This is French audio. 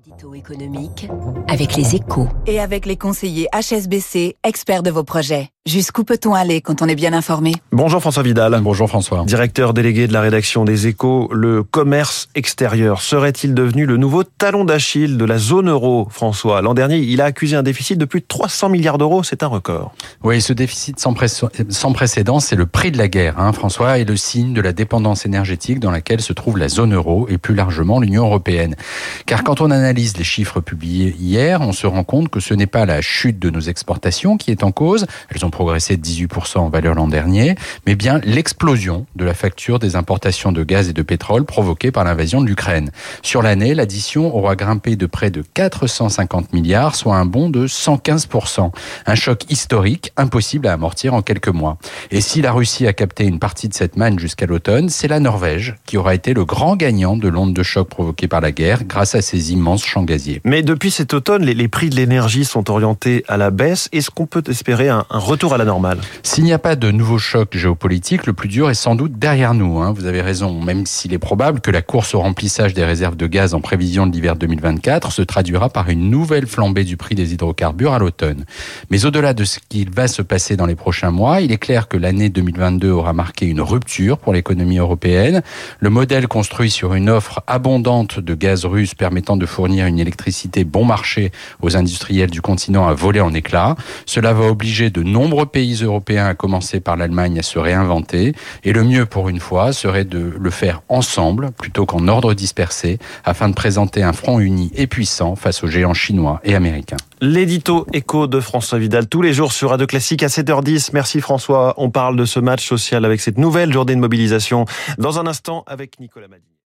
Édito avec les échos. Et avec les conseillers HSBC, experts de vos projets. Jusqu'où peut-on aller quand on est bien informé? Bonjour François Vidal. Bonjour François. Directeur délégué de la rédaction des échos, le commerce extérieur serait-il devenu le nouveau talon d'Achille de la zone euro, François? L'an dernier, il a accusé un déficit de plus de 300 milliards d'euros, c'est un record. Oui, ce déficit sans, sans précédent, c'est le prix de la guerre, hein, François, et le signe de la dépendance énergétique dans laquelle se trouve la zone euro et plus largement l'Union européenne. Car quand on analyse les chiffres publiés hier, on se rend compte que ce n'est pas la chute de nos exportations qui est en cause, elles ont progressé de 18% en valeur l'an dernier, mais bien l'explosion de la facture des importations de gaz et de pétrole provoquée par l'invasion de l'Ukraine. Sur l'année, l'addition aura grimpé de près de 450 milliards, soit un bond de 115%. Un choc historique impossible à amortir en quelques mois. Et si la Russie a capté une partie de cette manne jusqu'à l'automne, c'est la Norvège qui aura été le grand gagnant de l'onde de choc provoquée par la guerre grâce à ses immenses champs gaziers. Mais depuis cet automne, les, prix de l'énergie sont orientés à la baisse. Est-ce qu'on peut espérer un, retour S'il n'y a pas de nouveau choc géopolitique, le plus dur est sans doute derrière nous. Hein. Vous avez raison, même s'il est probable que la course au remplissage des réserves de gaz en prévision de l'hiver 2024 se traduira par une nouvelle flambée du prix des hydrocarbures à l'automne. Mais au-delà de ce qu'il va se passer dans les prochains mois, il est clair que l'année 2022 aura marqué une rupture pour l'économie européenne. Le modèle construit sur une offre abondante de gaz russe permettant de fournir une électricité bon marché aux industriels du continent a volé en éclats. Cela va obliger de nombreux pays européens, à commencer par l'Allemagne, à se réinventer. Et le mieux pour une fois serait de le faire ensemble plutôt qu'en ordre dispersé afin de présenter un front uni et puissant face aux géants chinois et américains. L'édito écho de François Vidal tous les jours sur Radio Classique à 7h10. Merci François. On parle de ce match social avec cette nouvelle journée de mobilisation dans un instant avec Nicolas Madini.